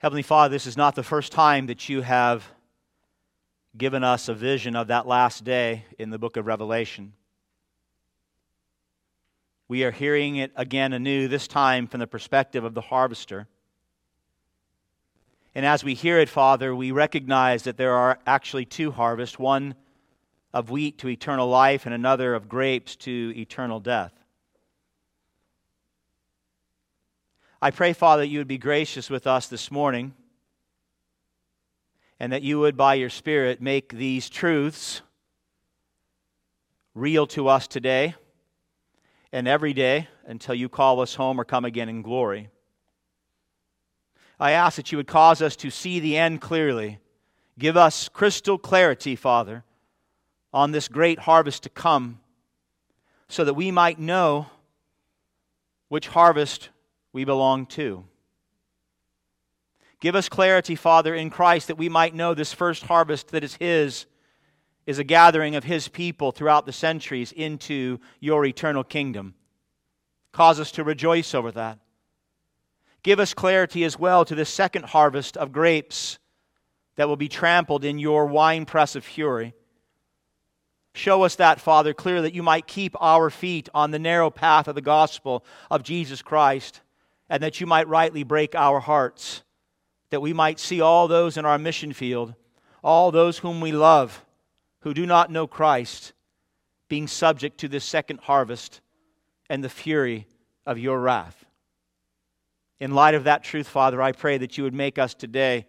Heavenly Father, this is not the first time that you have given us a vision of that last day in the book of Revelation. We are hearing it again anew, this time from the perspective of the harvester. And as we hear it, Father, we recognize that there are actually two harvests one of wheat to eternal life, and another of grapes to eternal death. I pray, Father, that you would be gracious with us this morning and that you would, by your Spirit, make these truths real to us today and every day until you call us home or come again in glory. I ask that you would cause us to see the end clearly. Give us crystal clarity, Father, on this great harvest to come, so that we might know which harvest we belong to. Give us clarity, Father, in Christ, that we might know this first harvest that is His is a gathering of His people throughout the centuries into your eternal kingdom. Cause us to rejoice over that. Give us clarity as well to this second harvest of grapes that will be trampled in your winepress of fury. Show us that, Father, clear that you might keep our feet on the narrow path of the gospel of Jesus Christ, and that you might rightly break our hearts, that we might see all those in our mission field, all those whom we love, who do not know Christ, being subject to this second harvest and the fury of your wrath. In light of that truth, Father, I pray that you would make us today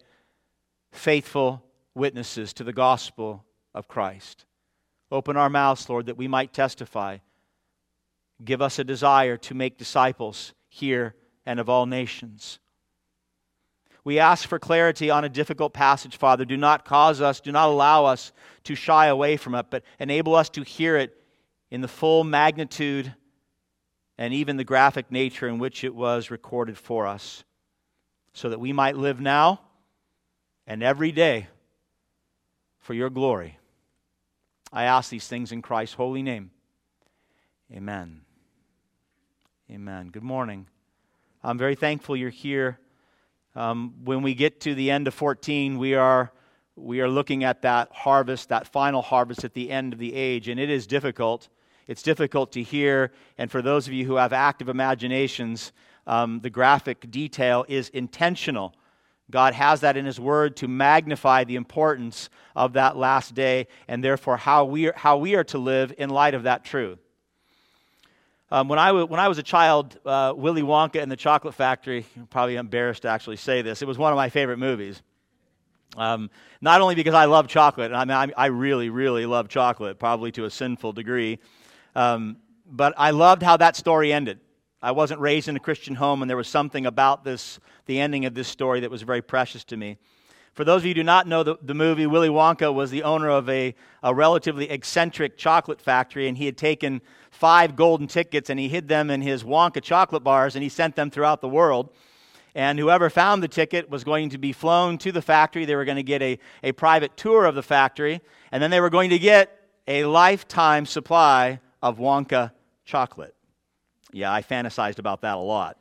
faithful witnesses to the gospel of Christ. Open our mouths, Lord, that we might testify. Give us a desire to make disciples here and of all nations. We ask for clarity on a difficult passage, Father. Do not cause us, do not allow us to shy away from it, but enable us to hear it in the full magnitude and even the graphic nature in which it was recorded for us, so that we might live now and every day for your glory. I ask these things in Christ's holy name. Amen. Amen. Good morning. I'm very thankful you're here. Um, when we get to the end of 14, we are, we are looking at that harvest, that final harvest at the end of the age, and it is difficult. It's difficult to hear, and for those of you who have active imaginations, um, the graphic detail is intentional. God has that in His Word to magnify the importance of that last day and therefore how we are, how we are to live in light of that truth. Um, when, I w- when I was a child, uh, Willy Wonka and the Chocolate Factory, I'm probably embarrassed to actually say this, it was one of my favorite movies. Um, not only because I love chocolate, I mean, I, I really, really love chocolate, probably to a sinful degree, um, but I loved how that story ended. I wasn't raised in a Christian home, and there was something about this, the ending of this story, that was very precious to me. For those of you who do not know the, the movie, Willy Wonka was the owner of a, a relatively eccentric chocolate factory, and he had taken five golden tickets and he hid them in his Wonka chocolate bars and he sent them throughout the world. And whoever found the ticket was going to be flown to the factory. They were going to get a, a private tour of the factory, and then they were going to get a lifetime supply of Wonka chocolate. Yeah, I fantasized about that a lot.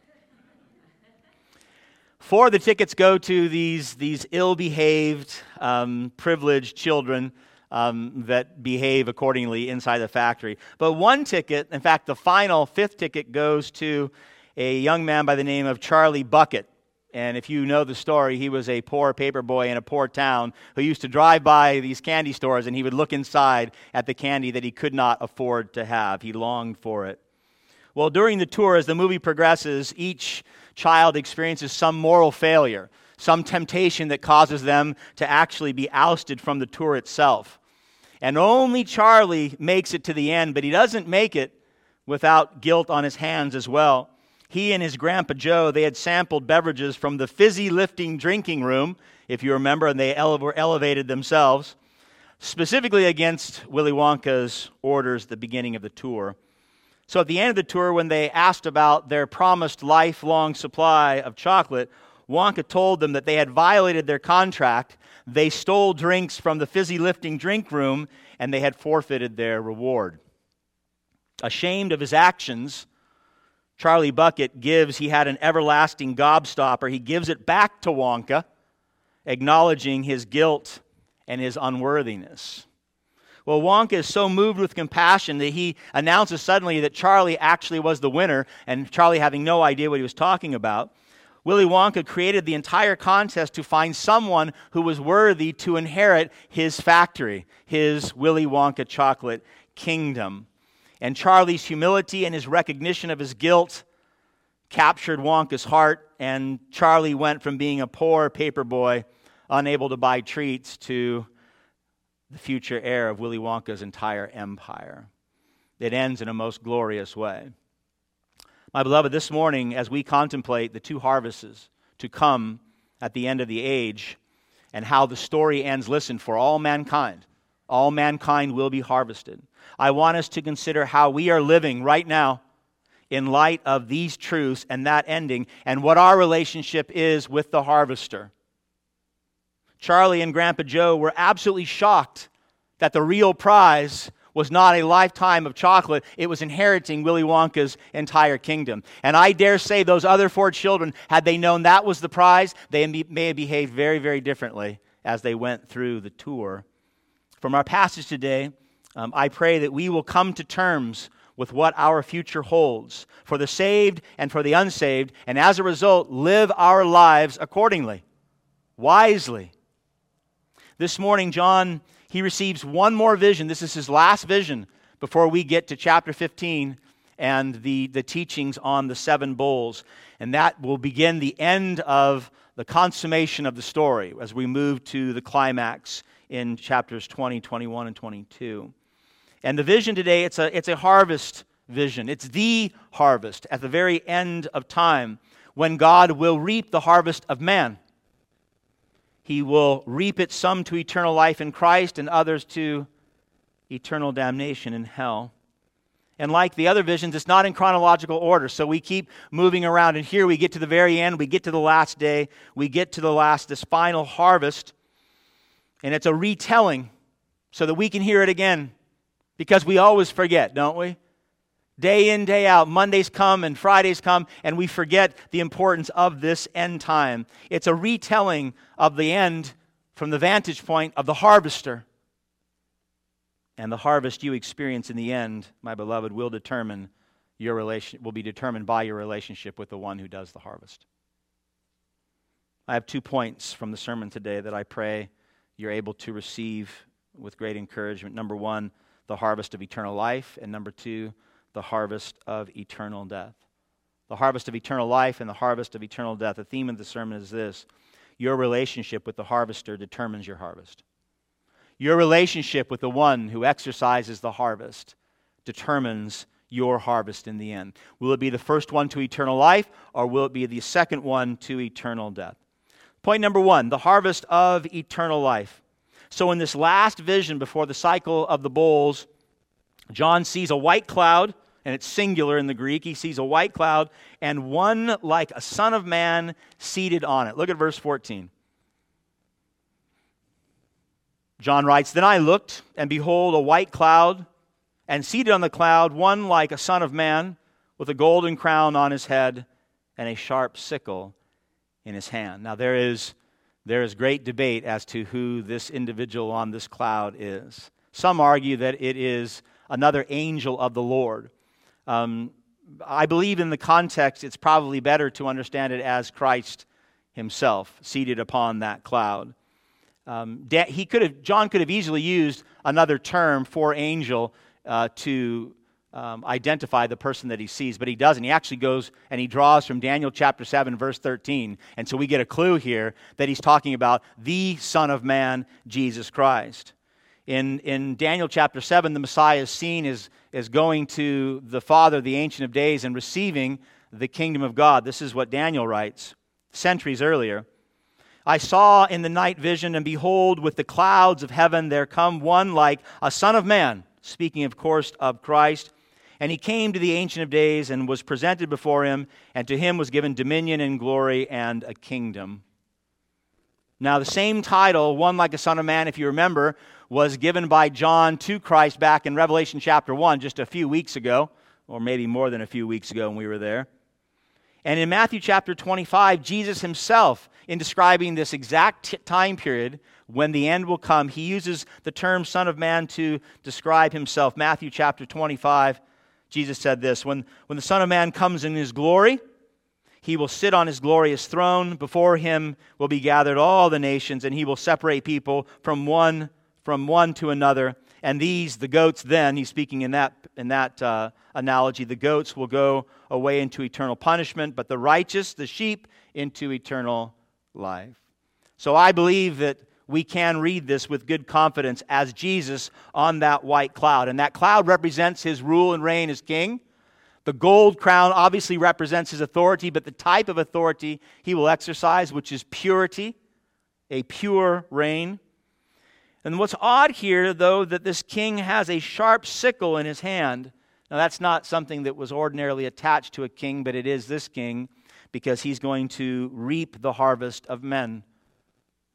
Four of the tickets go to these, these ill behaved, um, privileged children um, that behave accordingly inside the factory. But one ticket, in fact, the final fifth ticket, goes to a young man by the name of Charlie Bucket. And if you know the story, he was a poor paper boy in a poor town who used to drive by these candy stores and he would look inside at the candy that he could not afford to have. He longed for it. Well, during the tour, as the movie progresses, each child experiences some moral failure, some temptation that causes them to actually be ousted from the tour itself. And only Charlie makes it to the end, but he doesn't make it without guilt on his hands as well. He and his grandpa Joe, they had sampled beverages from the fizzy lifting drinking room, if you remember, and they ele- elevated themselves, specifically against Willy Wonka's orders at the beginning of the tour. So at the end of the tour, when they asked about their promised lifelong supply of chocolate, Wonka told them that they had violated their contract. They stole drinks from the fizzy lifting drink room and they had forfeited their reward. Ashamed of his actions, Charlie Bucket gives, he had an everlasting gobstopper. He gives it back to Wonka, acknowledging his guilt and his unworthiness. Well, Wonka is so moved with compassion that he announces suddenly that Charlie actually was the winner, and Charlie having no idea what he was talking about. Willy Wonka created the entire contest to find someone who was worthy to inherit his factory, his Willy Wonka chocolate kingdom. And Charlie's humility and his recognition of his guilt captured Wonka's heart, and Charlie went from being a poor paper boy, unable to buy treats, to the future heir of Willy Wonka's entire empire. It ends in a most glorious way. My beloved, this morning, as we contemplate the two harvests to come at the end of the age and how the story ends, listen, for all mankind, all mankind will be harvested. I want us to consider how we are living right now in light of these truths and that ending and what our relationship is with the harvester. Charlie and Grandpa Joe were absolutely shocked that the real prize was not a lifetime of chocolate, it was inheriting Willy Wonka's entire kingdom. And I dare say those other four children, had they known that was the prize, they may have behaved very, very differently as they went through the tour from our passage today, um, I pray that we will come to terms with what our future holds for the saved and for the unsaved, and as a result, live our lives accordingly, wisely. This morning, John, he receives one more vision. This is his last vision before we get to chapter 15 and the, the teachings on the seven bowls. And that will begin the end of the consummation of the story as we move to the climax in chapters 20, 21, and 22. And the vision today, it's a, it's a harvest vision. It's the harvest at the very end of time when God will reap the harvest of man. He will reap it some to eternal life in Christ and others to eternal damnation in hell. And like the other visions, it's not in chronological order. So we keep moving around. And here we get to the very end. We get to the last day. We get to the last, this final harvest. And it's a retelling so that we can hear it again because we always forget, don't we? Day in, day out, Mondays come and Fridays come, and we forget the importance of this end time. It's a retelling of the end from the vantage point of the harvester. And the harvest you experience in the end, my beloved, will determine your relation will be determined by your relationship with the one who does the harvest. I have two points from the sermon today that I pray you're able to receive with great encouragement. Number one, the harvest of eternal life, and number two, the harvest of eternal death. The harvest of eternal life and the harvest of eternal death. The theme of the sermon is this your relationship with the harvester determines your harvest. Your relationship with the one who exercises the harvest determines your harvest in the end. Will it be the first one to eternal life, or will it be the second one to eternal death? Point number one the harvest of eternal life. So, in this last vision before the cycle of the bowls, John sees a white cloud, and it's singular in the Greek. He sees a white cloud and one like a son of man seated on it. Look at verse 14. John writes Then I looked, and behold, a white cloud, and seated on the cloud, one like a son of man, with a golden crown on his head and a sharp sickle in his hand. Now, there is, there is great debate as to who this individual on this cloud is. Some argue that it is another angel of the Lord. Um, I believe in the context, it's probably better to understand it as Christ himself seated upon that cloud. Um, he could have, John could have easily used another term for angel uh, to um, identify the person that he sees, but he doesn't. He actually goes and he draws from Daniel chapter 7, verse 13. And so we get a clue here that he's talking about the Son of Man, Jesus Christ. In, in Daniel chapter 7, the Messiah is seen as, as going to the Father, the Ancient of Days, and receiving the kingdom of God. This is what Daniel writes centuries earlier. I saw in the night vision, and behold, with the clouds of heaven there come one like a Son of Man, speaking, of course, of Christ and he came to the Ancient of Days and was presented before him, and to him was given dominion and glory and a kingdom. Now, the same title, one like a Son of Man, if you remember, was given by John to Christ back in Revelation chapter 1 just a few weeks ago or maybe more than a few weeks ago when we were there. And in Matthew chapter 25, Jesus himself, in describing this exact time period when the end will come, he uses the term Son of Man to describe himself. Matthew chapter 25, Jesus said this When, when the Son of Man comes in his glory, he will sit on his glorious throne. Before him will be gathered all the nations, and he will separate people from one from one to another. And these, the goats, then, he's speaking in that, in that uh, analogy, the goats will go away into eternal punishment, but the righteous, the sheep, into eternal life. So I believe that we can read this with good confidence as Jesus on that white cloud. And that cloud represents his rule and reign as king. The gold crown obviously represents his authority, but the type of authority he will exercise, which is purity, a pure reign. And what's odd here, though, that this king has a sharp sickle in his hand. Now, that's not something that was ordinarily attached to a king, but it is this king because he's going to reap the harvest of men.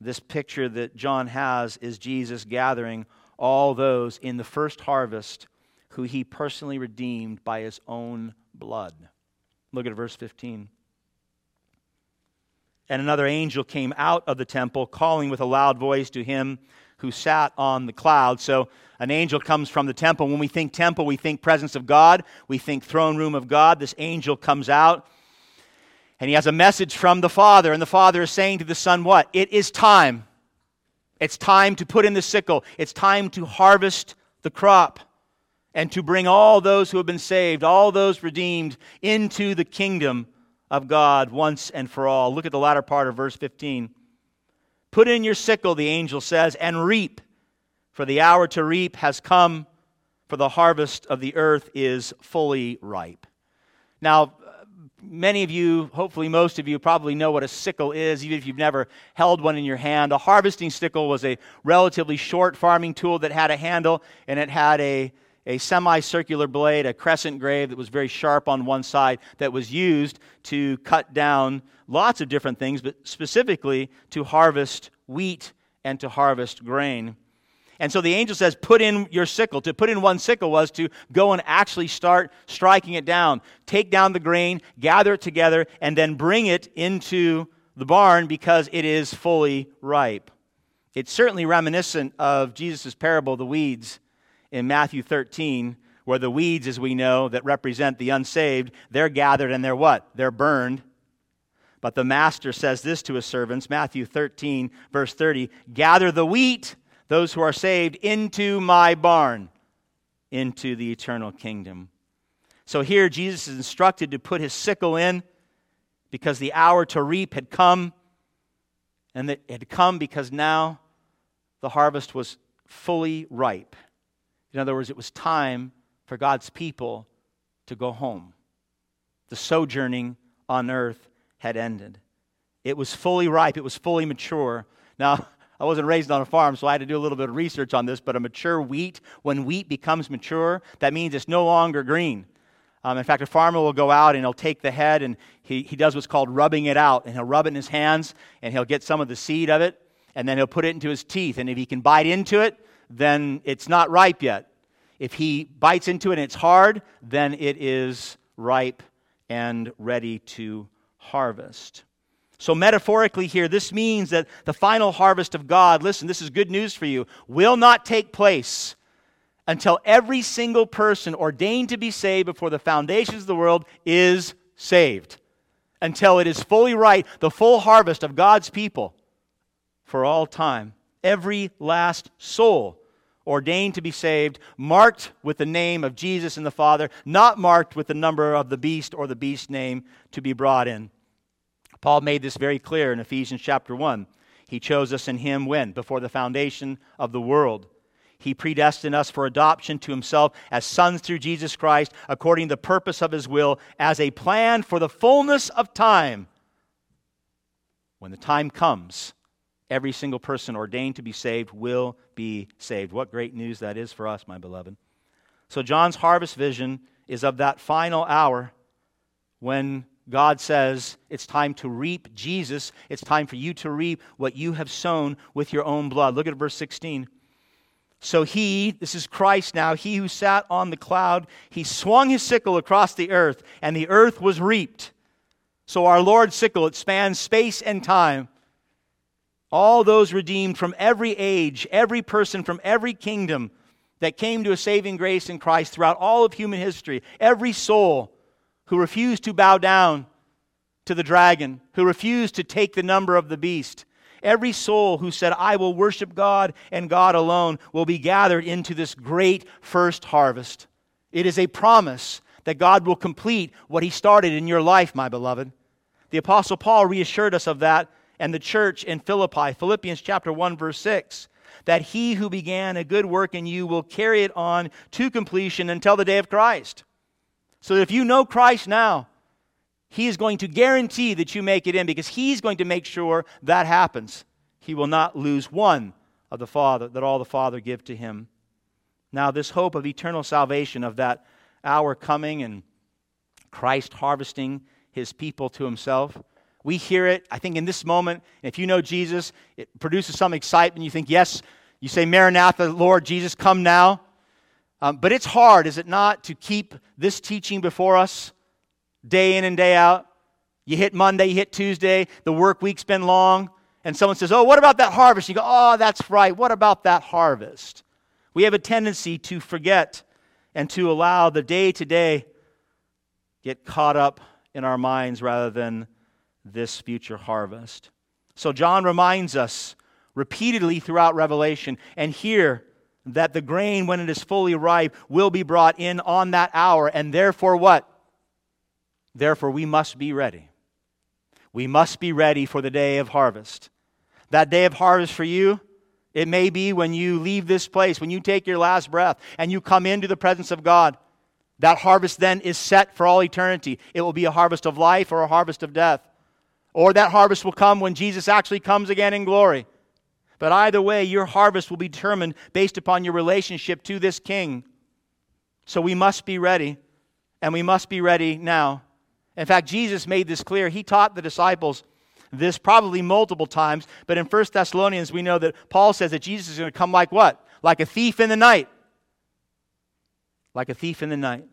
This picture that John has is Jesus gathering all those in the first harvest who he personally redeemed by his own blood. Look at verse 15. And another angel came out of the temple, calling with a loud voice to him who sat on the cloud. So an angel comes from the temple. When we think temple, we think presence of God, we think throne room of God. This angel comes out and he has a message from the Father. And the Father is saying to the Son, What? It is time. It's time to put in the sickle, it's time to harvest the crop and to bring all those who have been saved, all those redeemed, into the kingdom of God once and for all. Look at the latter part of verse 15. Put in your sickle, the angel says, and reap, for the hour to reap has come, for the harvest of the earth is fully ripe. Now, many of you, hopefully most of you, probably know what a sickle is, even if you've never held one in your hand. A harvesting sickle was a relatively short farming tool that had a handle and it had a, a semicircular blade, a crescent grave that was very sharp on one side, that was used to cut down lots of different things, but specifically to harvest wheat and to harvest grain. And so the angel says, Put in your sickle. To put in one sickle was to go and actually start striking it down. Take down the grain, gather it together, and then bring it into the barn because it is fully ripe. It's certainly reminiscent of Jesus' parable the weeds in Matthew 13, where the weeds, as we know, that represent the unsaved, they're gathered and they're what? They're burned. But the master says this to his servants, Matthew 13, verse 30 Gather the wheat those who are saved into my barn, into the eternal kingdom. So here Jesus is instructed to put his sickle in because the hour to reap had come, and it had come because now the harvest was fully ripe. In other words, it was time for God's people to go home. The sojourning on earth had ended. It was fully ripe, it was fully mature. Now, I wasn't raised on a farm, so I had to do a little bit of research on this. But a mature wheat, when wheat becomes mature, that means it's no longer green. Um, in fact, a farmer will go out and he'll take the head and he, he does what's called rubbing it out. And he'll rub it in his hands and he'll get some of the seed of it and then he'll put it into his teeth. And if he can bite into it, then it's not ripe yet. If he bites into it and it's hard, then it is ripe and ready to harvest. So, metaphorically, here, this means that the final harvest of God, listen, this is good news for you, will not take place until every single person ordained to be saved before the foundations of the world is saved. Until it is fully right, the full harvest of God's people for all time. Every last soul ordained to be saved, marked with the name of Jesus and the Father, not marked with the number of the beast or the beast name to be brought in. Paul made this very clear in Ephesians chapter 1. He chose us in Him when? Before the foundation of the world. He predestined us for adoption to Himself as sons through Jesus Christ, according to the purpose of His will, as a plan for the fullness of time. When the time comes, every single person ordained to be saved will be saved. What great news that is for us, my beloved. So, John's harvest vision is of that final hour when God says it's time to reap Jesus. It's time for you to reap what you have sown with your own blood. Look at verse 16. So he, this is Christ now, he who sat on the cloud, he swung his sickle across the earth, and the earth was reaped. So our Lord's sickle, it spans space and time. All those redeemed from every age, every person from every kingdom that came to a saving grace in Christ throughout all of human history, every soul who refused to bow down to the dragon, who refused to take the number of the beast, every soul who said, I will worship God and God alone, will be gathered into this great first harvest. It is a promise that God will complete what He started in your life, my beloved. The Apostle Paul reassured us of that and the church in Philippi, Philippians chapter 1, verse 6 that he who began a good work in you will carry it on to completion until the day of Christ. So if you know Christ now, he is going to guarantee that you make it in because he's going to make sure that happens. He will not lose one of the Father, that all the Father give to him. Now, this hope of eternal salvation, of that hour coming and Christ harvesting his people to himself, we hear it, I think, in this moment. If you know Jesus, it produces some excitement. You think, yes, you say, Maranatha, Lord Jesus, come now. Um, but it's hard, is it not, to keep this teaching before us day in and day out? You hit Monday, you hit Tuesday, the work week's been long, and someone says, Oh, what about that harvest? You go, Oh, that's right. What about that harvest? We have a tendency to forget and to allow the day to day get caught up in our minds rather than this future harvest. So, John reminds us repeatedly throughout Revelation and here that the grain, when it is fully ripe, will be brought in on that hour. And therefore, what? Therefore, we must be ready. We must be ready for the day of harvest. That day of harvest for you, it may be when you leave this place, when you take your last breath and you come into the presence of God. That harvest then is set for all eternity. It will be a harvest of life or a harvest of death. Or that harvest will come when Jesus actually comes again in glory. But either way, your harvest will be determined based upon your relationship to this king. So we must be ready, and we must be ready now. In fact, Jesus made this clear. He taught the disciples this probably multiple times, but in 1 Thessalonians, we know that Paul says that Jesus is going to come like what? Like a thief in the night. Like a thief in the night.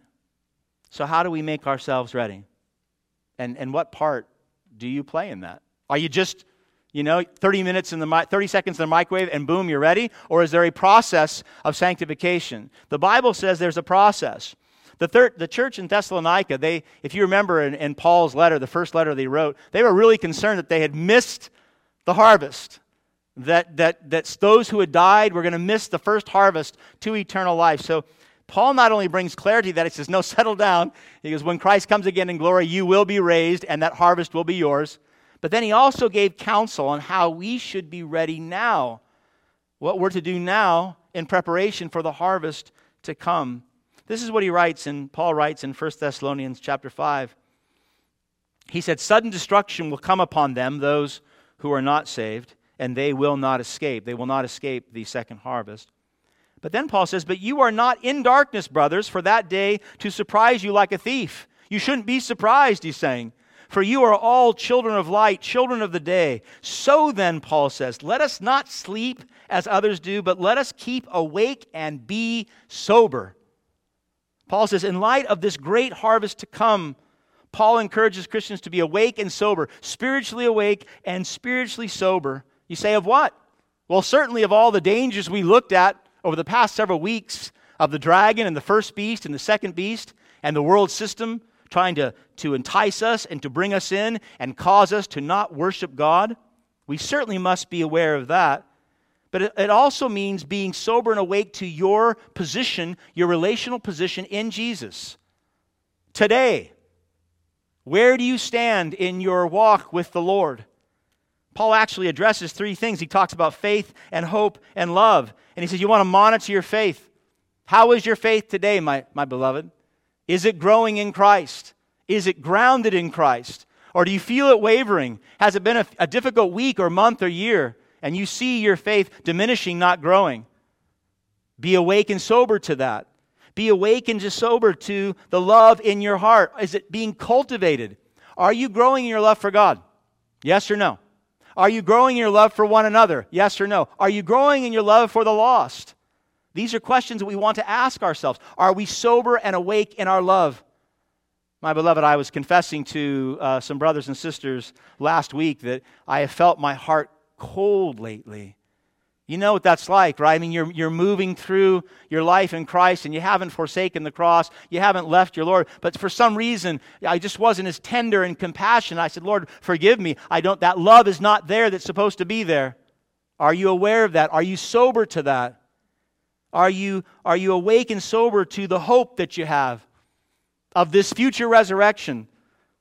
So, how do we make ourselves ready? And, and what part do you play in that? Are you just, you know, 30 minutes in the 30 seconds in the microwave and boom, you're ready? Or is there a process of sanctification? The Bible says there's a process. The, third, the church in Thessalonica, they, if you remember in, in Paul's letter, the first letter they wrote, they were really concerned that they had missed the harvest. That, that, that those who had died were going to miss the first harvest to eternal life. So Paul not only brings clarity that he says, No, settle down. He goes, When Christ comes again in glory, you will be raised, and that harvest will be yours. But then he also gave counsel on how we should be ready now, what we're to do now in preparation for the harvest to come. This is what he writes, and Paul writes in 1 Thessalonians chapter 5. He said, Sudden destruction will come upon them, those who are not saved, and they will not escape. They will not escape the second harvest. But then Paul says, But you are not in darkness, brothers, for that day to surprise you like a thief. You shouldn't be surprised, he's saying. For you are all children of light, children of the day. So then, Paul says, let us not sleep as others do, but let us keep awake and be sober. Paul says, in light of this great harvest to come, Paul encourages Christians to be awake and sober, spiritually awake and spiritually sober. You say, of what? Well, certainly of all the dangers we looked at over the past several weeks of the dragon and the first beast and the second beast and the world system trying to, to entice us and to bring us in and cause us to not worship God. We certainly must be aware of that. But it, it also means being sober and awake to your position, your relational position in Jesus. Today, where do you stand in your walk with the Lord? Paul actually addresses three things. He talks about faith and hope and love. And he says, You want to monitor your faith. How is your faith today, my, my beloved? Is it growing in Christ? Is it grounded in Christ? Or do you feel it wavering? Has it been a, a difficult week or month or year and you see your faith diminishing, not growing? Be awake and sober to that. Be awake and just sober to the love in your heart. Is it being cultivated? Are you growing in your love for God? Yes or no? Are you growing in your love for one another? Yes or no? Are you growing in your love for the lost? These are questions that we want to ask ourselves. Are we sober and awake in our love? My beloved, I was confessing to uh, some brothers and sisters last week that I have felt my heart cold lately. You know what that's like, right? I mean, you're, you're moving through your life in Christ and you haven't forsaken the cross. You haven't left your Lord. But for some reason, I just wasn't as tender and compassionate. I said, Lord, forgive me. I don't, that love is not there that's supposed to be there. Are you aware of that? Are you sober to that? Are you, are you awake and sober to the hope that you have of this future resurrection?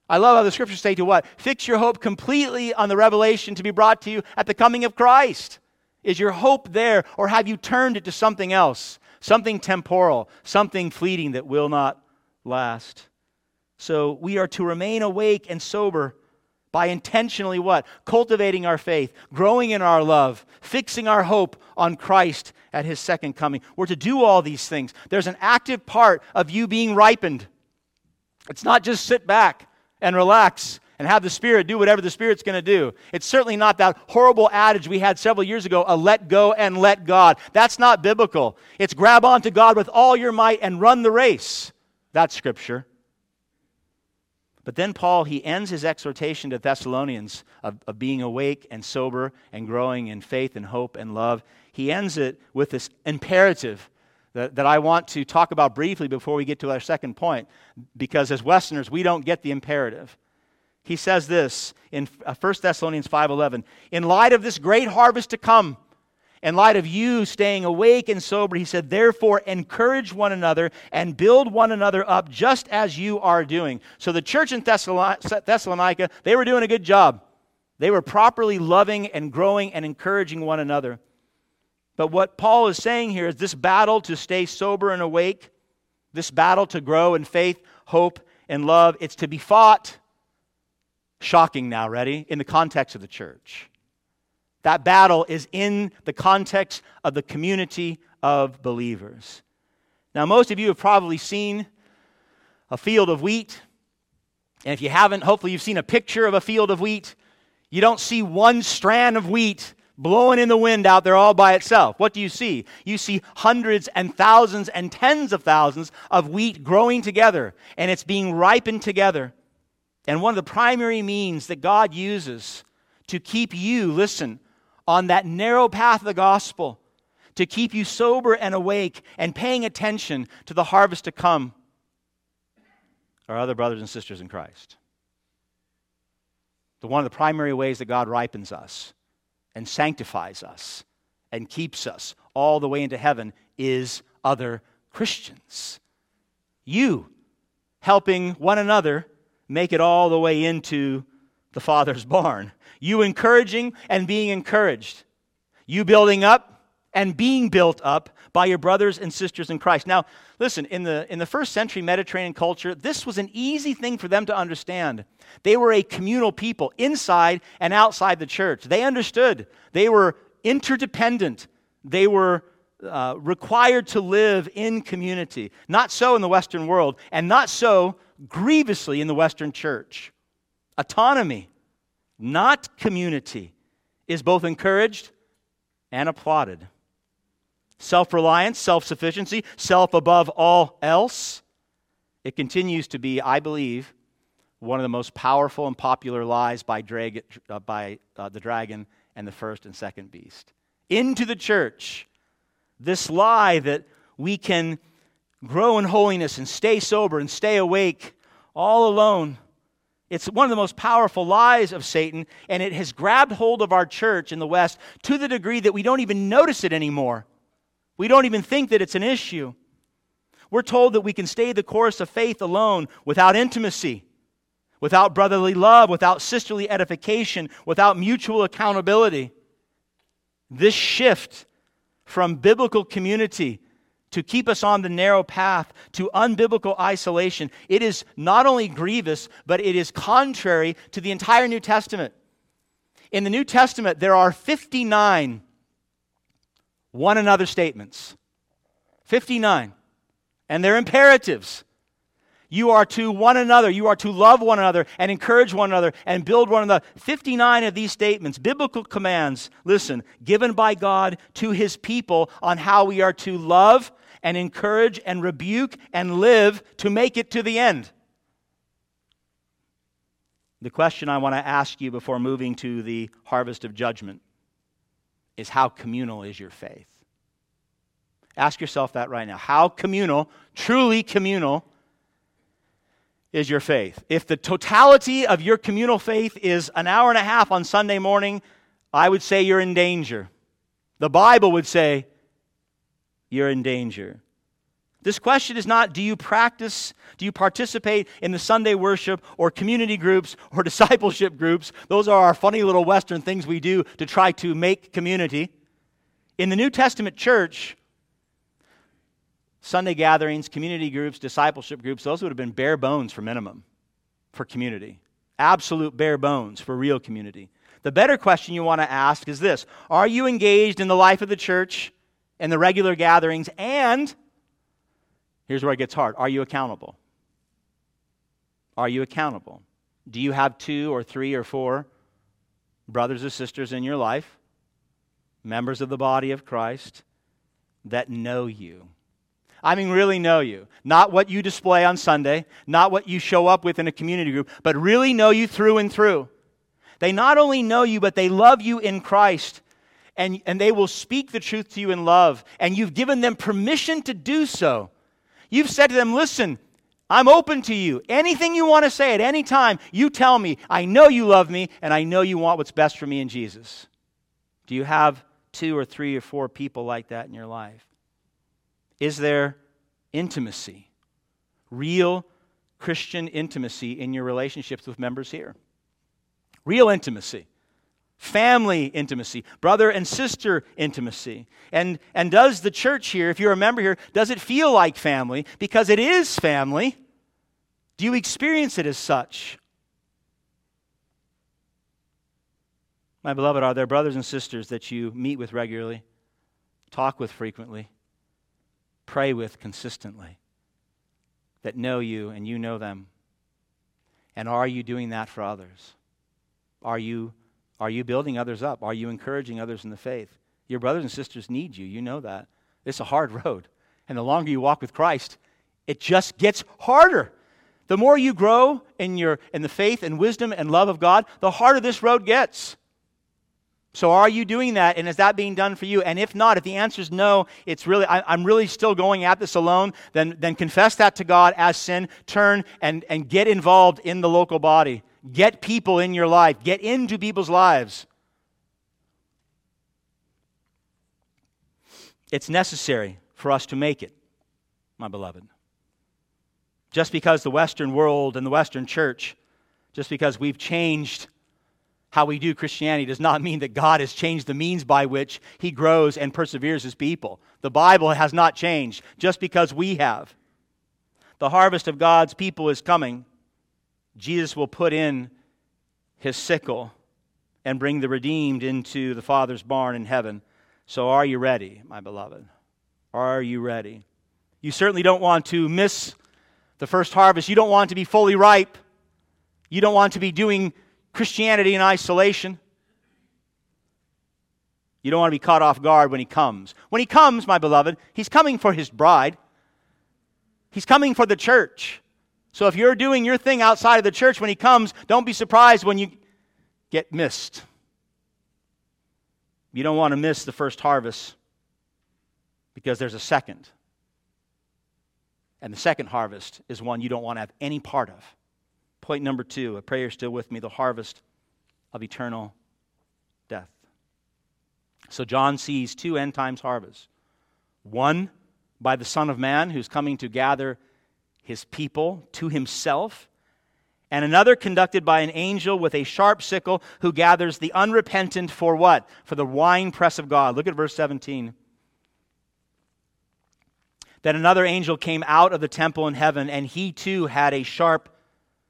I love how the scriptures say to what? Fix your hope completely on the revelation to be brought to you at the coming of Christ. Is your hope there, or have you turned it to something else? Something temporal, something fleeting that will not last. So we are to remain awake and sober by intentionally what? Cultivating our faith, growing in our love, fixing our hope on Christ at his second coming. We're to do all these things. There's an active part of you being ripened. It's not just sit back and relax and have the Spirit do whatever the Spirit's going to do. It's certainly not that horrible adage we had several years ago a let go and let God. That's not biblical. It's grab onto God with all your might and run the race. That's Scripture. But then Paul, he ends his exhortation to Thessalonians of, of being awake and sober and growing in faith and hope and love. He ends it with this imperative that, that I want to talk about briefly before we get to our second point, because as Westerners, we don't get the imperative. He says this in 1 uh, Thessalonians 5:11, "In light of this great harvest to come, in light of you staying awake and sober, he said, therefore encourage one another and build one another up just as you are doing. So the church in Thessalonica, they were doing a good job. They were properly loving and growing and encouraging one another. But what Paul is saying here is this battle to stay sober and awake, this battle to grow in faith, hope, and love, it's to be fought. Shocking now, ready? In the context of the church. That battle is in the context of the community of believers. Now, most of you have probably seen a field of wheat. And if you haven't, hopefully you've seen a picture of a field of wheat. You don't see one strand of wheat blowing in the wind out there all by itself. What do you see? You see hundreds and thousands and tens of thousands of wheat growing together, and it's being ripened together. And one of the primary means that God uses to keep you, listen, on that narrow path of the gospel to keep you sober and awake and paying attention to the harvest to come our other brothers and sisters in Christ. The one of the primary ways that God ripens us and sanctifies us and keeps us all the way into heaven is other Christians. You helping one another make it all the way into the Father's barn. You encouraging and being encouraged. You building up and being built up by your brothers and sisters in Christ. Now, listen, in the, in the first century Mediterranean culture, this was an easy thing for them to understand. They were a communal people inside and outside the church. They understood. They were interdependent. They were uh, required to live in community. Not so in the Western world, and not so grievously in the Western church. Autonomy not community, is both encouraged and applauded. Self reliance, self sufficiency, self above all else. It continues to be, I believe, one of the most powerful and popular lies by, drag, uh, by uh, the dragon and the first and second beast. Into the church, this lie that we can grow in holiness and stay sober and stay awake all alone it's one of the most powerful lies of Satan, and it has grabbed hold of our church in the West to the degree that we don't even notice it anymore. We don't even think that it's an issue. We're told that we can stay the course of faith alone without intimacy, without brotherly love, without sisterly edification, without mutual accountability. This shift from biblical community to keep us on the narrow path to unbiblical isolation. It is not only grievous, but it is contrary to the entire New Testament. In the New Testament, there are 59 one another statements. 59. And they're imperatives. You are to one another. You are to love one another and encourage one another and build one another. 59 of these statements, biblical commands, listen, given by God to his people on how we are to love and encourage and rebuke and live to make it to the end. The question I want to ask you before moving to the harvest of judgment is how communal is your faith? Ask yourself that right now. How communal, truly communal, is your faith? If the totality of your communal faith is an hour and a half on Sunday morning, I would say you're in danger. The Bible would say you're in danger. This question is not do you practice, do you participate in the Sunday worship or community groups or discipleship groups? Those are our funny little Western things we do to try to make community. In the New Testament church, Sunday gatherings, community groups, discipleship groups, those would have been bare bones for minimum for community. Absolute bare bones for real community. The better question you want to ask is this Are you engaged in the life of the church and the regular gatherings? And here's where it gets hard are you accountable? Are you accountable? Do you have two or three or four brothers or sisters in your life, members of the body of Christ, that know you? I mean, really know you. Not what you display on Sunday, not what you show up with in a community group, but really know you through and through. They not only know you, but they love you in Christ. And, and they will speak the truth to you in love. And you've given them permission to do so. You've said to them, listen, I'm open to you. Anything you want to say at any time, you tell me. I know you love me, and I know you want what's best for me in Jesus. Do you have two or three or four people like that in your life? Is there intimacy, real Christian intimacy in your relationships with members here? Real intimacy. Family intimacy, brother and sister intimacy. And, and does the church here, if you're a member here, does it feel like family? Because it is family. Do you experience it as such? My beloved, are there brothers and sisters that you meet with regularly, talk with frequently? pray with consistently, that know you and you know them? And are you doing that for others? Are you, are you building others up? Are you encouraging others in the faith? Your brothers and sisters need you. You know that. It's a hard road. And the longer you walk with Christ, it just gets harder. The more you grow in, your, in the faith and wisdom and love of God, the harder this road gets. So are you doing that, and is that being done for you? And if not, if the answer is no, it's really I, am really still going at this alone. Then then confess that to God as sin. Turn and and get involved in the local body. Get people in your life. Get into people's lives. It's necessary for us to make it, my beloved. Just because the Western world and the Western church, just because we've changed how we do Christianity does not mean that God has changed the means by which he grows and perseveres his people. The Bible has not changed just because we have. The harvest of God's people is coming. Jesus will put in his sickle and bring the redeemed into the Father's barn in heaven. So, are you ready, my beloved? Are you ready? You certainly don't want to miss the first harvest. You don't want to be fully ripe. You don't want to be doing Christianity in isolation. You don't want to be caught off guard when he comes. When he comes, my beloved, he's coming for his bride. He's coming for the church. So if you're doing your thing outside of the church when he comes, don't be surprised when you get missed. You don't want to miss the first harvest because there's a second. And the second harvest is one you don't want to have any part of. Point number two, a prayer still with me, the harvest of eternal death. So John sees two end times harvests one by the Son of Man, who's coming to gather his people to himself, and another conducted by an angel with a sharp sickle who gathers the unrepentant for what? For the winepress of God. Look at verse 17. Then another angel came out of the temple in heaven, and he too had a sharp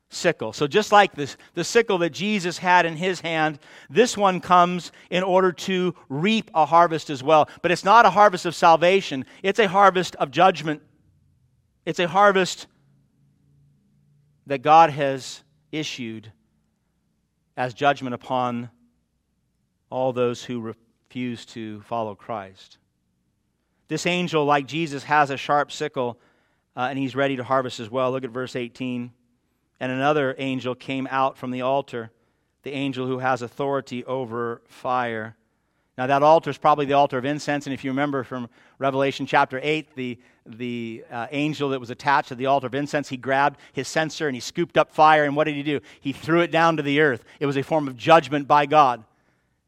sickle. So, just like this, the sickle that Jesus had in his hand, this one comes in order to reap a harvest as well. But it's not a harvest of salvation, it's a harvest of judgment. It's a harvest that God has issued as judgment upon all those who refuse to follow Christ. This angel, like Jesus, has a sharp sickle uh, and he's ready to harvest as well. Look at verse 18. And another angel came out from the altar, the angel who has authority over fire. Now, that altar is probably the altar of incense. And if you remember from Revelation chapter 8, the, the uh, angel that was attached to the altar of incense, he grabbed his censer and he scooped up fire. And what did he do? He threw it down to the earth. It was a form of judgment by God.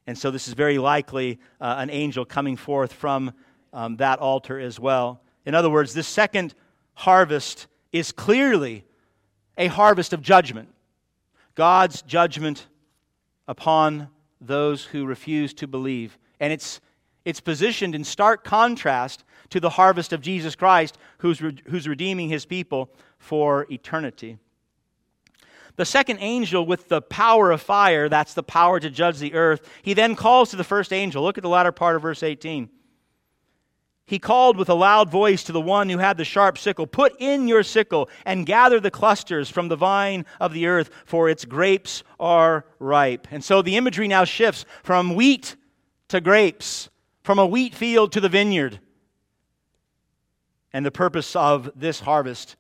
And so, this is very likely uh, an angel coming forth from um, that altar as well. In other words, this second harvest is clearly a harvest of judgment. God's judgment upon those who refuse to believe. And it's, it's positioned in stark contrast to the harvest of Jesus Christ, who's, re- who's redeeming his people for eternity. The second angel with the power of fire, that's the power to judge the earth, he then calls to the first angel. Look at the latter part of verse 18. He called with a loud voice to the one who had the sharp sickle Put in your sickle and gather the clusters from the vine of the earth, for its grapes are ripe. And so the imagery now shifts from wheat to grapes, from a wheat field to the vineyard. And the purpose of this harvest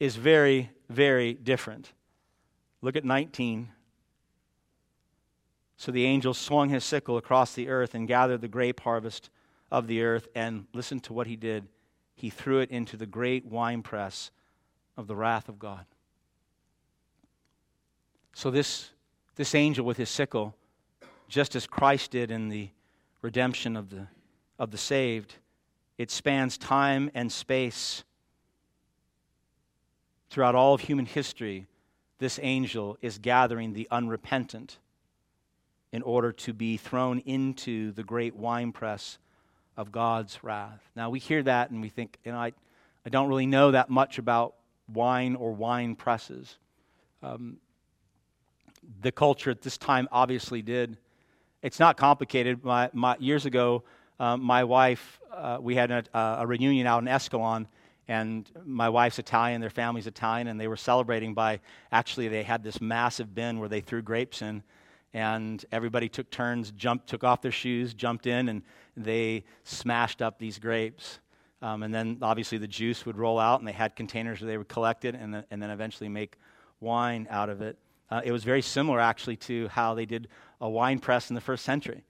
is very, very different. Look at 19. So the angel swung his sickle across the earth and gathered the grape harvest of the earth, and listen to what he did. He threw it into the great winepress of the wrath of God. So, this, this angel with his sickle, just as Christ did in the redemption of the, of the saved, it spans time and space. Throughout all of human history, this angel is gathering the unrepentant in order to be thrown into the great winepress of God's wrath. Now, we hear that and we think, you know, I, I don't really know that much about wine or wine presses. Um, the culture at this time obviously did. It's not complicated. My, my, years ago, um, my wife, uh, we had a, a, reunion out in Escalon, and my wife's Italian, their family's Italian, and they were celebrating by actually, they had this massive bin where they threw grapes in and everybody took turns, jumped, took off their shoes, jumped in, and they smashed up these grapes. Um, and then obviously the juice would roll out, and they had containers where they would collect it and, and then eventually make wine out of it. Uh, it was very similar, actually, to how they did a wine press in the first century.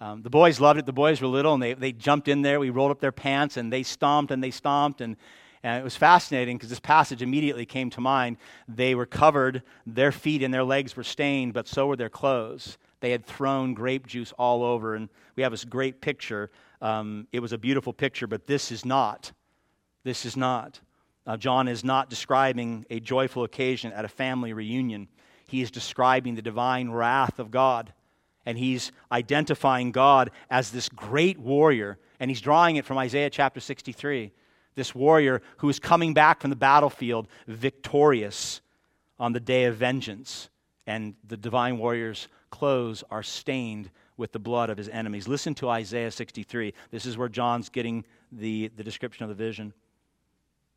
Um, the boys loved it. The boys were little, and they, they jumped in there. We rolled up their pants, and they stomped and they stomped, and and it was fascinating because this passage immediately came to mind. They were covered, their feet and their legs were stained, but so were their clothes. They had thrown grape juice all over, and we have this great picture. Um, it was a beautiful picture, but this is not. This is not. Uh, John is not describing a joyful occasion at a family reunion. He is describing the divine wrath of God. And he's identifying God as this great warrior. And he's drawing it from Isaiah chapter 63 this warrior who is coming back from the battlefield victorious on the day of vengeance. And the divine warrior's clothes are stained with the blood of his enemies. Listen to Isaiah 63. This is where John's getting the, the description of the vision.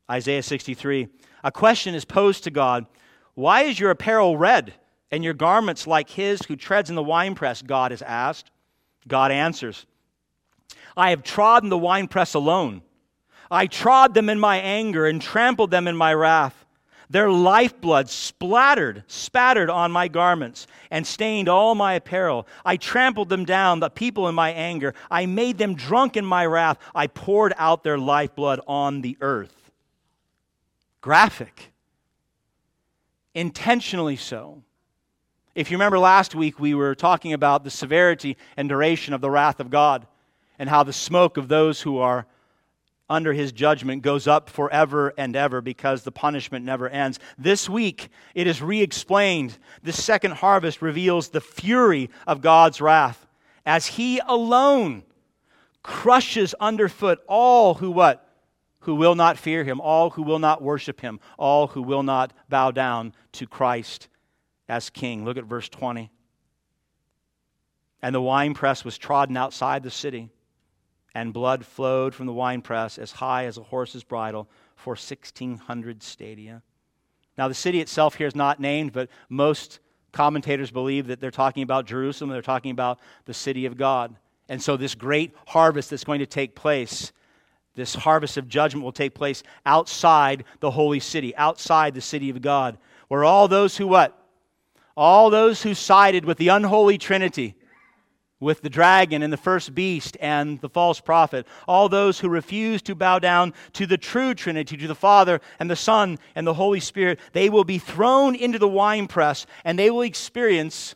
Isaiah 63. A question is posed to God Why is your apparel red and your garments like his who treads in the winepress? God is asked. God answers I have trodden the winepress alone I trod them in my anger and trampled them in my wrath. Their lifeblood splattered, spattered on my garments and stained all my apparel. I trampled them down, the people in my anger. I made them drunk in my wrath. I poured out their lifeblood on the earth. Graphic. Intentionally so. If you remember last week, we were talking about the severity and duration of the wrath of God and how the smoke of those who are under his judgment goes up forever and ever because the punishment never ends. This week, it is re explained. This second harvest reveals the fury of God's wrath as he alone crushes underfoot all who what? Who will not fear him, all who will not worship him, all who will not bow down to Christ as king. Look at verse 20. And the winepress was trodden outside the city and blood flowed from the winepress as high as a horse's bridle for 1,600 stadia. Now, the city itself here is not named, but most commentators believe that they're talking about Jerusalem, they're talking about the city of God. And so, this great harvest that's going to take place, this harvest of judgment will take place outside the holy city, outside the city of God, where all those who what? All those who sided with the unholy trinity, with the dragon and the first beast and the false prophet, all those who refuse to bow down to the true Trinity, to the Father and the Son and the Holy Spirit, they will be thrown into the winepress and they will experience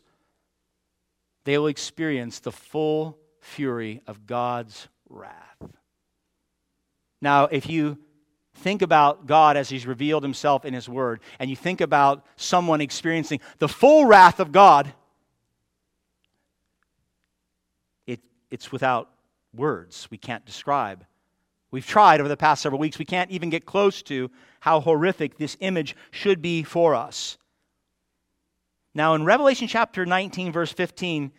they will experience the full fury of God's wrath. Now, if you think about God as He's revealed Himself in His Word, and you think about someone experiencing the full wrath of God, it's without words. We can't describe. We've tried over the past several weeks. We can't even get close to how horrific this image should be for us. Now, in Revelation chapter 19, verse 15,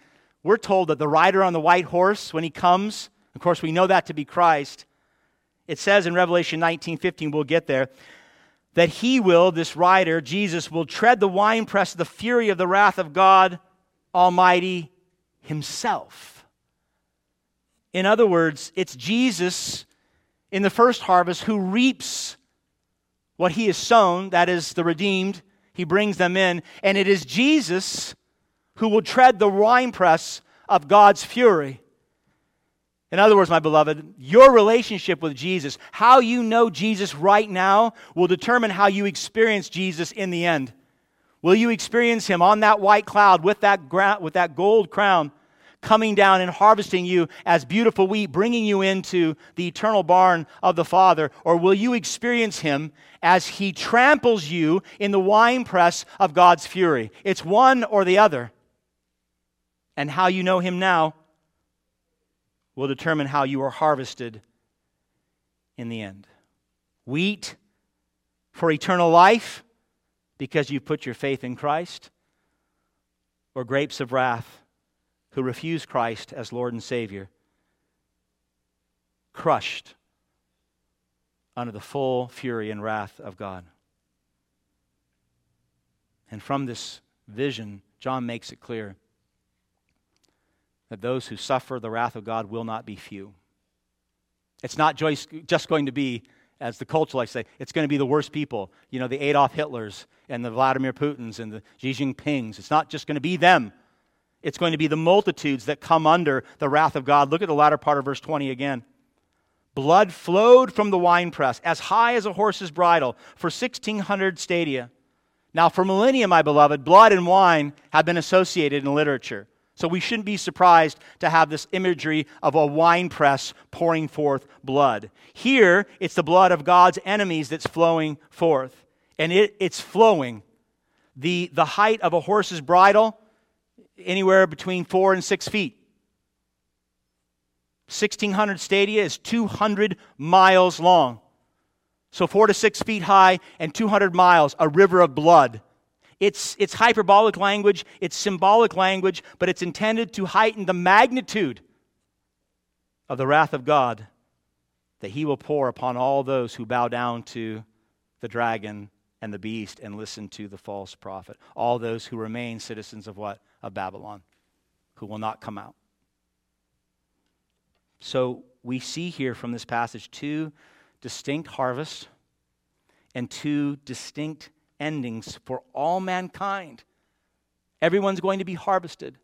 we're told that the rider on the white horse, when he comes, of course, we know that to be Christ. It says in Revelation 19, 15, we'll get there, that he will, this rider, Jesus, will tread the winepress of the fury of the wrath of God Almighty himself. In other words, it's Jesus in the first harvest who reaps what he has sown, that is, the redeemed. He brings them in. And it is Jesus who will tread the winepress of God's fury. In other words, my beloved, your relationship with Jesus, how you know Jesus right now, will determine how you experience Jesus in the end. Will you experience him on that white cloud with that, gra- with that gold crown? Coming down and harvesting you as beautiful wheat, bringing you into the eternal barn of the Father? Or will you experience Him as He tramples you in the winepress of God's fury? It's one or the other. And how you know Him now will determine how you are harvested in the end. Wheat for eternal life because you put your faith in Christ, or grapes of wrath who refuse Christ as Lord and Savior, crushed under the full fury and wrath of God. And from this vision, John makes it clear that those who suffer the wrath of God will not be few. It's not just going to be, as the culture likes to say, it's going to be the worst people. You know, the Adolf Hitlers and the Vladimir Putins and the Xi Jinpings. It's not just going to be them it's going to be the multitudes that come under the wrath of God. Look at the latter part of verse 20 again. Blood flowed from the winepress as high as a horse's bridle for 1,600 stadia. Now, for millennia, my beloved, blood and wine have been associated in literature. So we shouldn't be surprised to have this imagery of a winepress pouring forth blood. Here, it's the blood of God's enemies that's flowing forth. And it, it's flowing. The, the height of a horse's bridle anywhere between four and six feet. 1,600 stadia is 200 miles long. So, four to six feet high and 200 miles, a river of blood. It's, it's hyperbolic language, it's symbolic language, but it's intended to heighten the magnitude of the wrath of God that he will pour upon all those who bow down to the dragon and the beast and listen to the false prophet. All those who remain citizens of what? of Babylon who will not come out. So we see here from this passage two distinct harvests and two distinct endings for all mankind. Everyone's going to be harvested.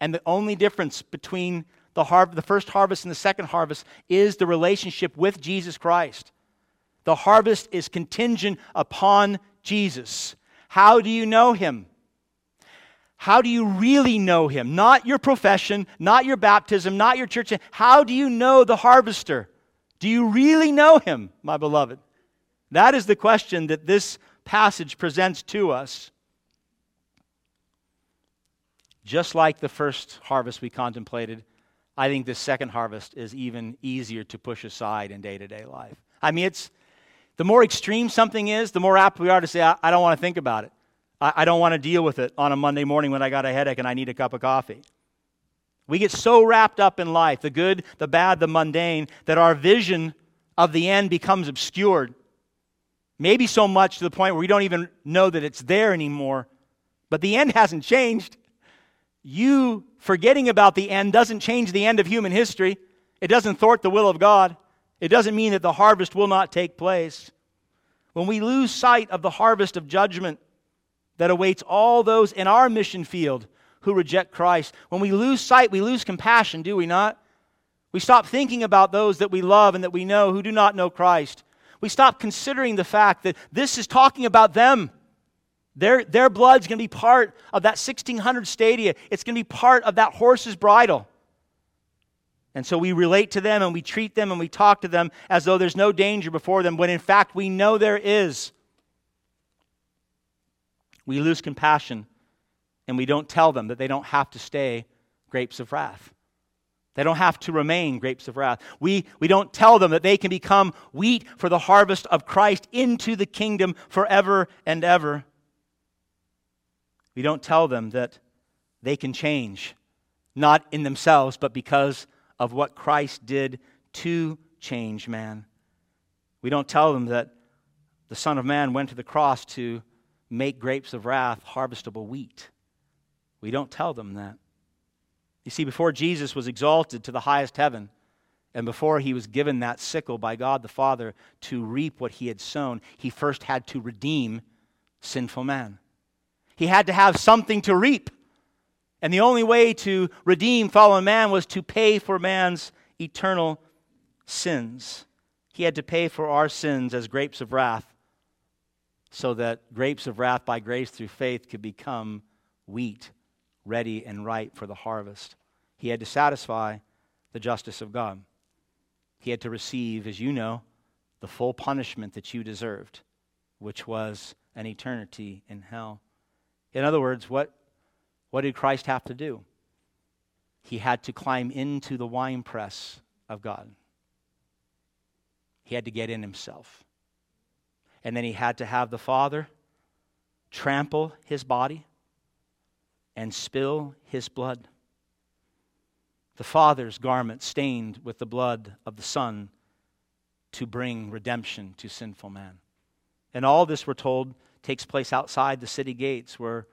And the only difference between the, har- the first harvest and the second harvest is the relationship with Jesus Christ. The harvest is contingent upon Jesus. How do you know him? How do you really know him? Not your profession, not your baptism, not your church. How do you know the harvester? Do you really know him, my beloved? That is the question that this passage presents to us. Just like the first harvest we contemplated, I think this second harvest is even easier to push aside in day to day life. I mean, it's the more extreme something is, the more apt we are to say, I, I don't want to think about it. I, I don't want to deal with it on a Monday morning when I got a headache and I need a cup of coffee. We get so wrapped up in life, the good, the bad, the mundane, that our vision of the end becomes obscured. Maybe so much to the point where we don't even know that it's there anymore. But the end hasn't changed. You forgetting about the end doesn't change the end of human history. It doesn't thwart the will of God. It doesn't mean that the harvest will not take place. When we lose sight of the harvest of judgment that awaits all those in our mission field who reject Christ, when we lose sight, we lose compassion, do we not? We stop thinking about those that we love and that we know who do not know Christ. We stop considering the fact that this is talking about them. Their, their blood's going to be part of that 1600 stadia. It's going to be part of that horse's bridle. And so we relate to them and we treat them and we talk to them as though there's no danger before them, when in fact we know there is. We lose compassion and we don't tell them that they don't have to stay grapes of wrath. They don't have to remain grapes of wrath. We, we don't tell them that they can become wheat for the harvest of Christ into the kingdom forever and ever. We don't tell them that they can change, not in themselves, but because of what Christ did to change man. We don't tell them that the Son of Man went to the cross to make grapes of wrath harvestable wheat. We don't tell them that. You see, before Jesus was exalted to the highest heaven, and before he was given that sickle by God the Father to reap what he had sown, he first had to redeem sinful man. He had to have something to reap. And the only way to redeem fallen man was to pay for man's eternal sins. He had to pay for our sins as grapes of wrath, so that grapes of wrath by grace through faith could become wheat ready and ripe for the harvest. He had to satisfy the justice of God. He had to receive, as you know, the full punishment that you deserved, which was an eternity in hell. In other words, what, what did Christ have to do? He had to climb into the winepress of God. He had to get in himself. And then he had to have the Father trample his body and spill his blood. The Father's garment stained with the blood of the Son to bring redemption to sinful man. And all this, we're told, takes place outside the city gates where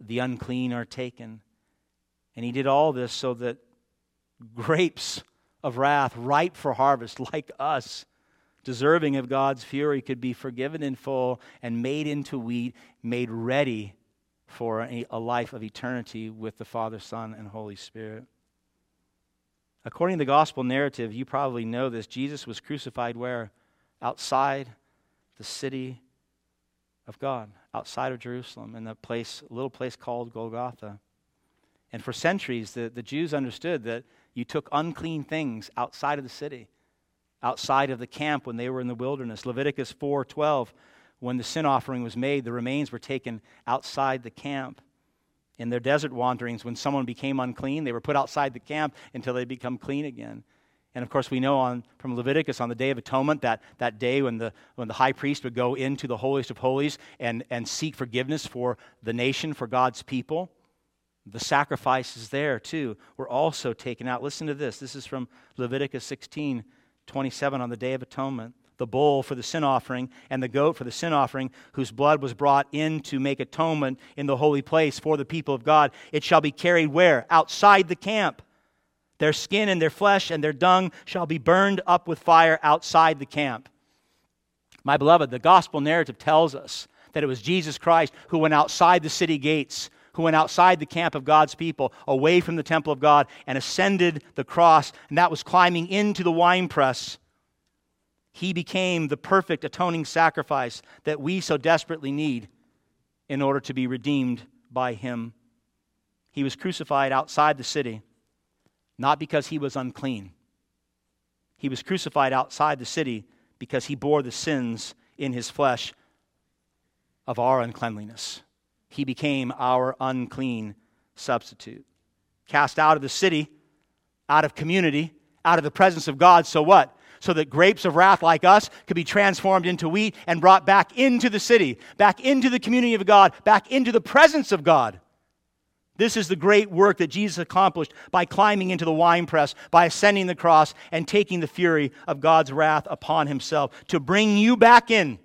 the unclean are taken. And he did all this so that grapes of wrath, ripe for harvest, like us, deserving of God's fury, could be forgiven in full and made into wheat, made ready for a, life of eternity with the Father, Son, and Holy Spirit. According to the gospel narrative, you probably know this. Jesus was crucified where? Outside the city of God, outside of Jerusalem, in a place, little place called Golgotha. And for centuries, the, the Jews understood that you took unclean things outside of the city, outside of the camp when they were in the wilderness. Leviticus 4:12 when the sin offering was made, the remains were taken outside the camp. In their desert wanderings, when someone became unclean, they were put outside the camp until they become clean again. And of course, we know on, from Leviticus on the Day of Atonement that that day when the, when the high priest would go into the holiest of holies and, and seek forgiveness for the nation, for God's people, the sacrifices there too were also taken out. Listen to this. This is from Leviticus 16 27 on the Day of Atonement the bull for the sin offering and the goat for the sin offering, whose blood was brought in to make atonement in the holy place for the people of God. It shall be carried where? Outside the camp. Their skin and their flesh and their dung shall be burned up with fire outside the camp. My beloved, the gospel narrative tells us that it was Jesus Christ who went outside the city gates, who went outside the camp of God's people, away from the temple of God, and ascended the cross, and that was climbing into the winepress he became the perfect atoning sacrifice that we so desperately need in order to be redeemed by Him. He was crucified outside the city, not because he was unclean. He was crucified outside the city because he bore the sins in his flesh of our uncleanliness. He became our unclean substitute. Cast out of the city, out of community, out of the presence of God, so what? so that grapes of wrath like us could be transformed into wheat and brought back into the city, back into the community of God, back into the presence of God. This is the great work that Jesus accomplished by climbing into the winepress, by ascending the cross, and taking the fury of God's wrath upon himself to bring you back in,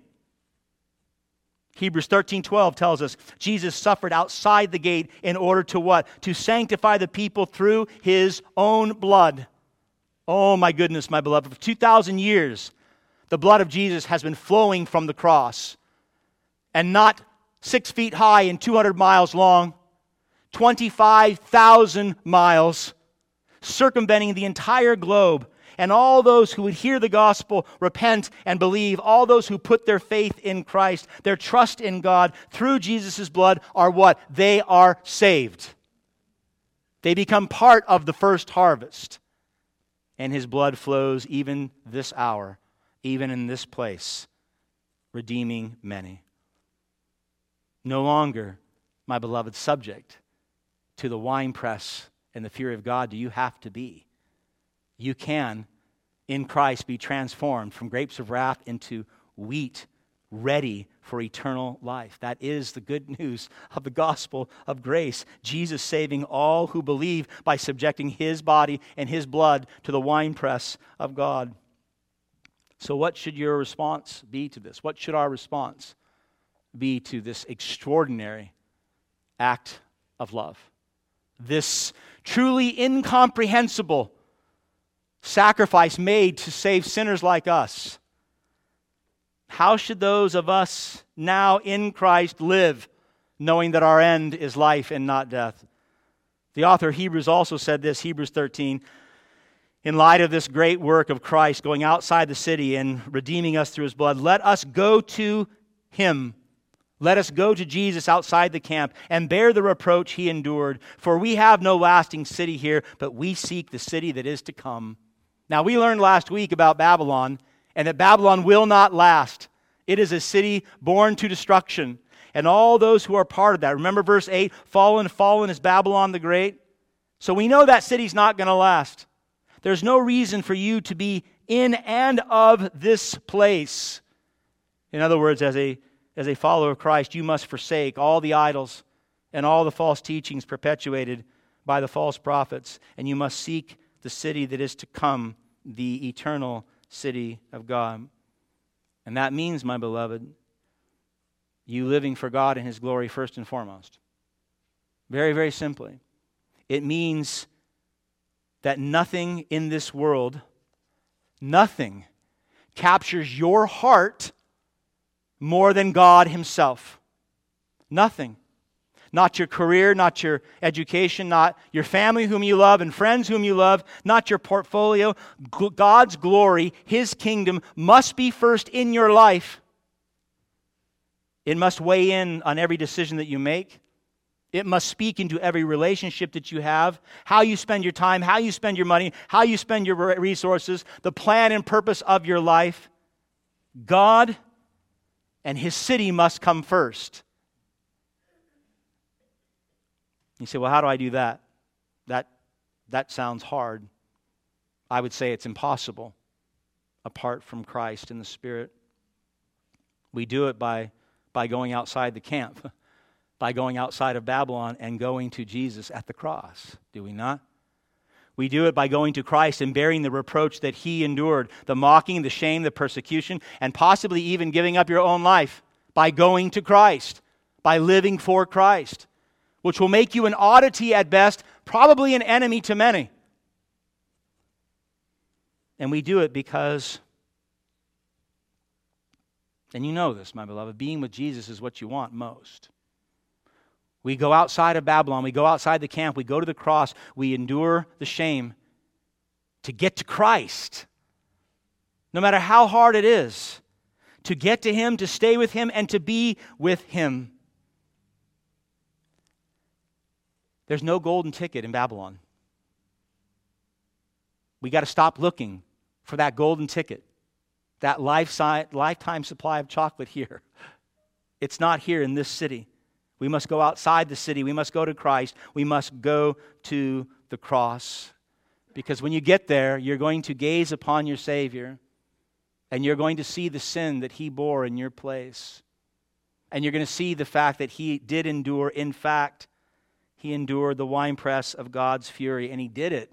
Hebrews 13 12 tells us Jesus suffered outside the gate in order to what? To sanctify the people through his own blood. Oh, my goodness, my beloved. For 2,000 years, the blood of Jesus has been flowing from the cross and not six feet high and 200 miles long, 25,000 miles, circumventing the entire globe and all those who would hear the gospel, repent, and believe, all those who put their faith in Christ, their trust in God through Jesus' blood, are what? They are saved. They become part of the first harvest. And his blood flows even this hour, even in this place, redeeming many. No longer, my beloved, subject to the winepress and the fury of God do you have to be you can, in Christ, be transformed from grapes of wrath into wheat ready for eternal life. That is the good news of the gospel of grace. Jesus saving all who believe by subjecting his body and his blood to the winepress of God. So, what should your response be to this? What should our response be to this extraordinary act of love? This truly incomprehensible sacrifice made to save sinners like us. How should those of us now in Christ live, knowing that our end is life and not death? The author of Hebrews also said this, Hebrews 13. In light of this great work of Christ going outside the city and redeeming us through his blood, let us go to him. Let us go to Jesus outside the camp and bear the reproach he endured. For we have no lasting city here, but we seek the city that is to come. Now, we learned last week about Babylon and that Babylon will not last. It is a city born to destruction. And all those who are part of that. Remember verse 8 fallen, fallen is Babylon the Great. So we know that city's not going to last. There's no reason for you to be in and of this place. In other words, as a, as a follower of Christ, you must forsake all the idols and all the false teachings perpetuated by the false prophets, and you must seek the city that is to come, the eternal city of God. And that means, my beloved, you living for God and His glory first and foremost. Very, very simply. It means that nothing in this world, nothing captures your heart more than God Himself. Nothing. Not your career, not your education, not your family whom you love and friends whom you love, not your portfolio. God's glory, His kingdom must be first in your life. It must weigh in on every decision that you make. It must speak into every relationship that you have, how you spend your time, how you spend your money, how you spend your resources, the plan and purpose of your life. God and His city must come first. You say, well, how do I do that? That, that sounds hard. I would say it's impossible apart from Christ and the Spirit. We do it by, by going outside the camp, by going outside of Babylon and going to Jesus at the cross, do we not? We do it by going to Christ and bearing the reproach that he endured, the mocking, the shame, the persecution, and possibly even giving up your own life by going to Christ, by living for Christ which will make you an oddity at best, probably an enemy to many. And we do it because, and you know this, my beloved, being with Jesus is what you want most. We go outside of Babylon, we go outside the camp, we go to the cross, we endure the shame to get to Christ, no matter how hard it is, to get to Him, to stay with Him, and to be with Him. There's no golden ticket in Babylon. We got to stop looking for that golden ticket, that lifetime supply of chocolate here. It's not here in this city. We must go outside the city. We must go to Christ. We must go to the cross. Because when you get there, you're going to gaze upon your Savior and you're going to see the sin that He bore in your place. And you're going to see the fact that He did endure, in fact, he endured the winepress of God's fury. And he did it,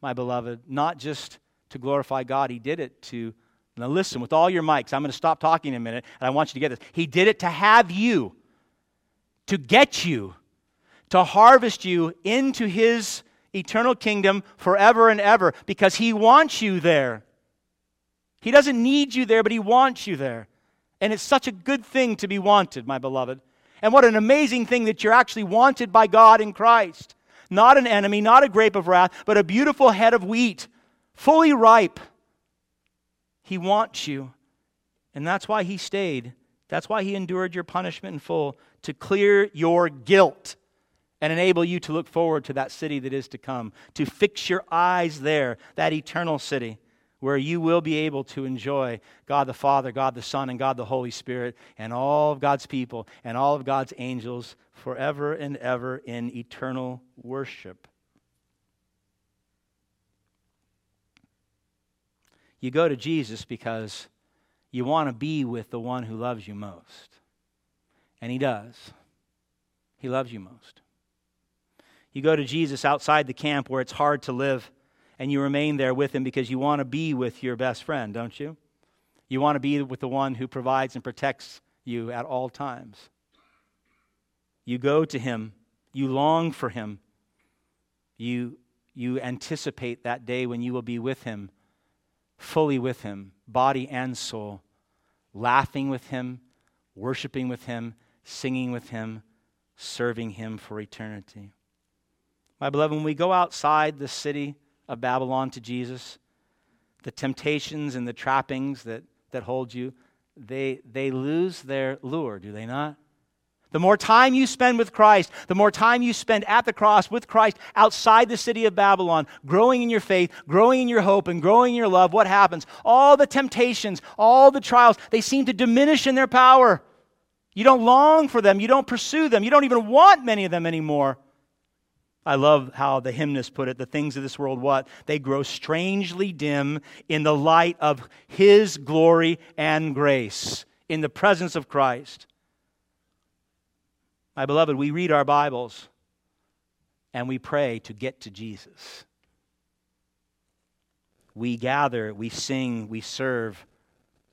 my beloved, not just to glorify God, he did it to Now, listen with all your mics. I'm going to stop talking in a minute, and I want you to get this. He did it to have you, to get you, to harvest you into His eternal kingdom forever and ever because He wants you there. He doesn't need you there, but He wants you there. And it's such a good thing to be wanted, my beloved. And what an amazing thing that you're actually wanted by God in Christ. Not an enemy, not a grape of wrath, but a beautiful head of wheat, fully ripe. He wants you. And that's why He stayed. That's why He endured your punishment in full, to clear your guilt and enable you to look forward to that city that is to come, to fix your eyes there, that eternal city where you will be able to enjoy God the Father, God the Son, and God the Holy Spirit, and all of God's people and all of God's angels forever and ever in eternal worship. You go to Jesus because you want to be with the one who loves you most. And he does. He loves you most. You go to Jesus outside the camp where it's hard to live and you remain there with him because you want to be with your best friend, don't you? You want to be with the one who provides and protects you at all times. You go to him, you long for him, you, you anticipate that day when you will be with him, fully with him, body and soul, laughing with him, worshiping with him, singing with him, serving him for eternity. My beloved, when we go outside the city, of Babylon to Jesus, the temptations and the trappings that, that hold you, they, they lose their lure, do they not? The more time you spend with Christ, the more time you spend at the cross with Christ outside the city of Babylon, growing in your faith, growing in your hope, and growing in your love, what happens? All the temptations, all the trials, they seem to diminish in their power. You don't long for them, you don't pursue them, you don't even want many of them anymore. I love how the hymnist put it the things of this world, what? They grow strangely dim in the light of His glory and grace, in the presence of Christ. My beloved, we read our Bibles and we pray to get to Jesus. We gather, we sing, we serve,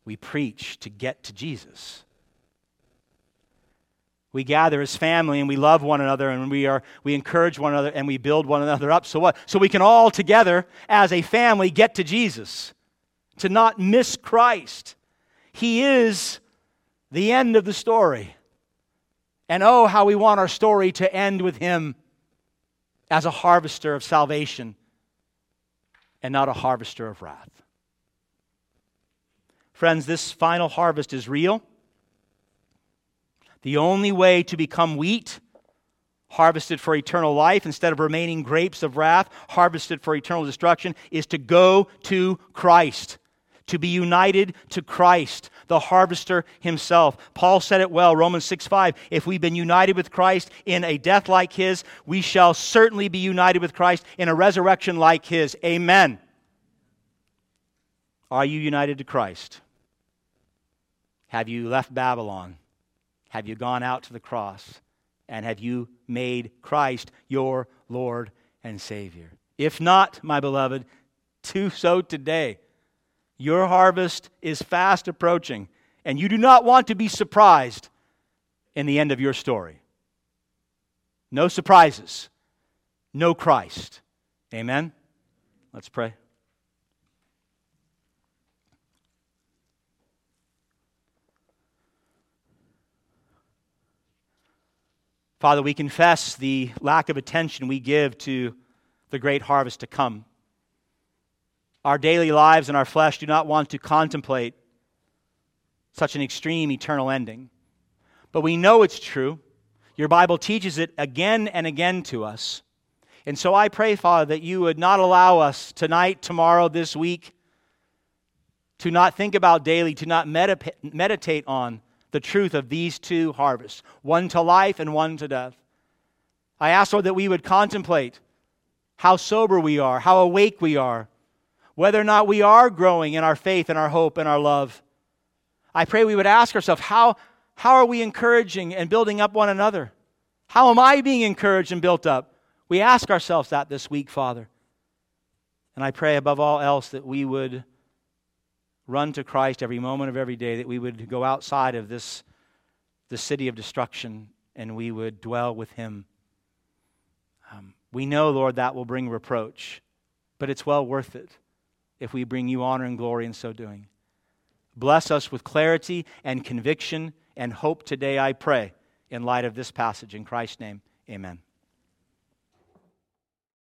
we preach to get to Jesus. We gather as family and we love one another and we are we encourage one another and we build one another up. So what? So we can all together as a family get to jesus. To not miss christ. He is the end of the story and oh how we want our story to end with him as a harvester of salvation and not a harvester of wrath. Friends this final harvest is real. The only way to become wheat, harvested for eternal life, instead of remaining grapes of wrath, harvested for eternal destruction, is to go to Christ, to be united to Christ, the harvester himself. Paul said it well, Romans 6 5. If we've been united with Christ in a death like his, we shall certainly be united with Christ in a resurrection like his. Amen. Are you united to Christ? Have you left Babylon? Have you gone out to the cross? And have you made Christ your Lord and Savior? If not, my beloved, do so today. Your harvest is fast approaching, and you do not want to be surprised in the end of your story. No surprises, know Christ. Amen? Let's pray. Father, we confess the lack of attention we give to the great harvest to come. Our daily lives and our flesh do not want to contemplate such an extreme eternal ending. But we know it's true. Your Bible teaches it again and again to us. And so I pray, Father, that you would not allow us tonight, tomorrow, this week, to not think about daily, to not meditate on the truth of these two harvests one to life and one to death. I ask, Lord, that we would contemplate how sober we are, how awake we are, whether or not we are growing in our faith and our hope and our love. I pray we would ask ourselves, how, how are we encouraging and building up one another? How am I being encouraged and built up? We ask ourselves that this week, Father. And I pray above all else that we would run to Christ every moment of every day, that we would go outside of this, the city of destruction and we would dwell with Him. Um, we know, Lord, that will bring reproach, but it's well worth it if we bring you honor and glory in so doing. Bless us with clarity and conviction and hope today, I pray, in light of this passage. In Christ's name, amen.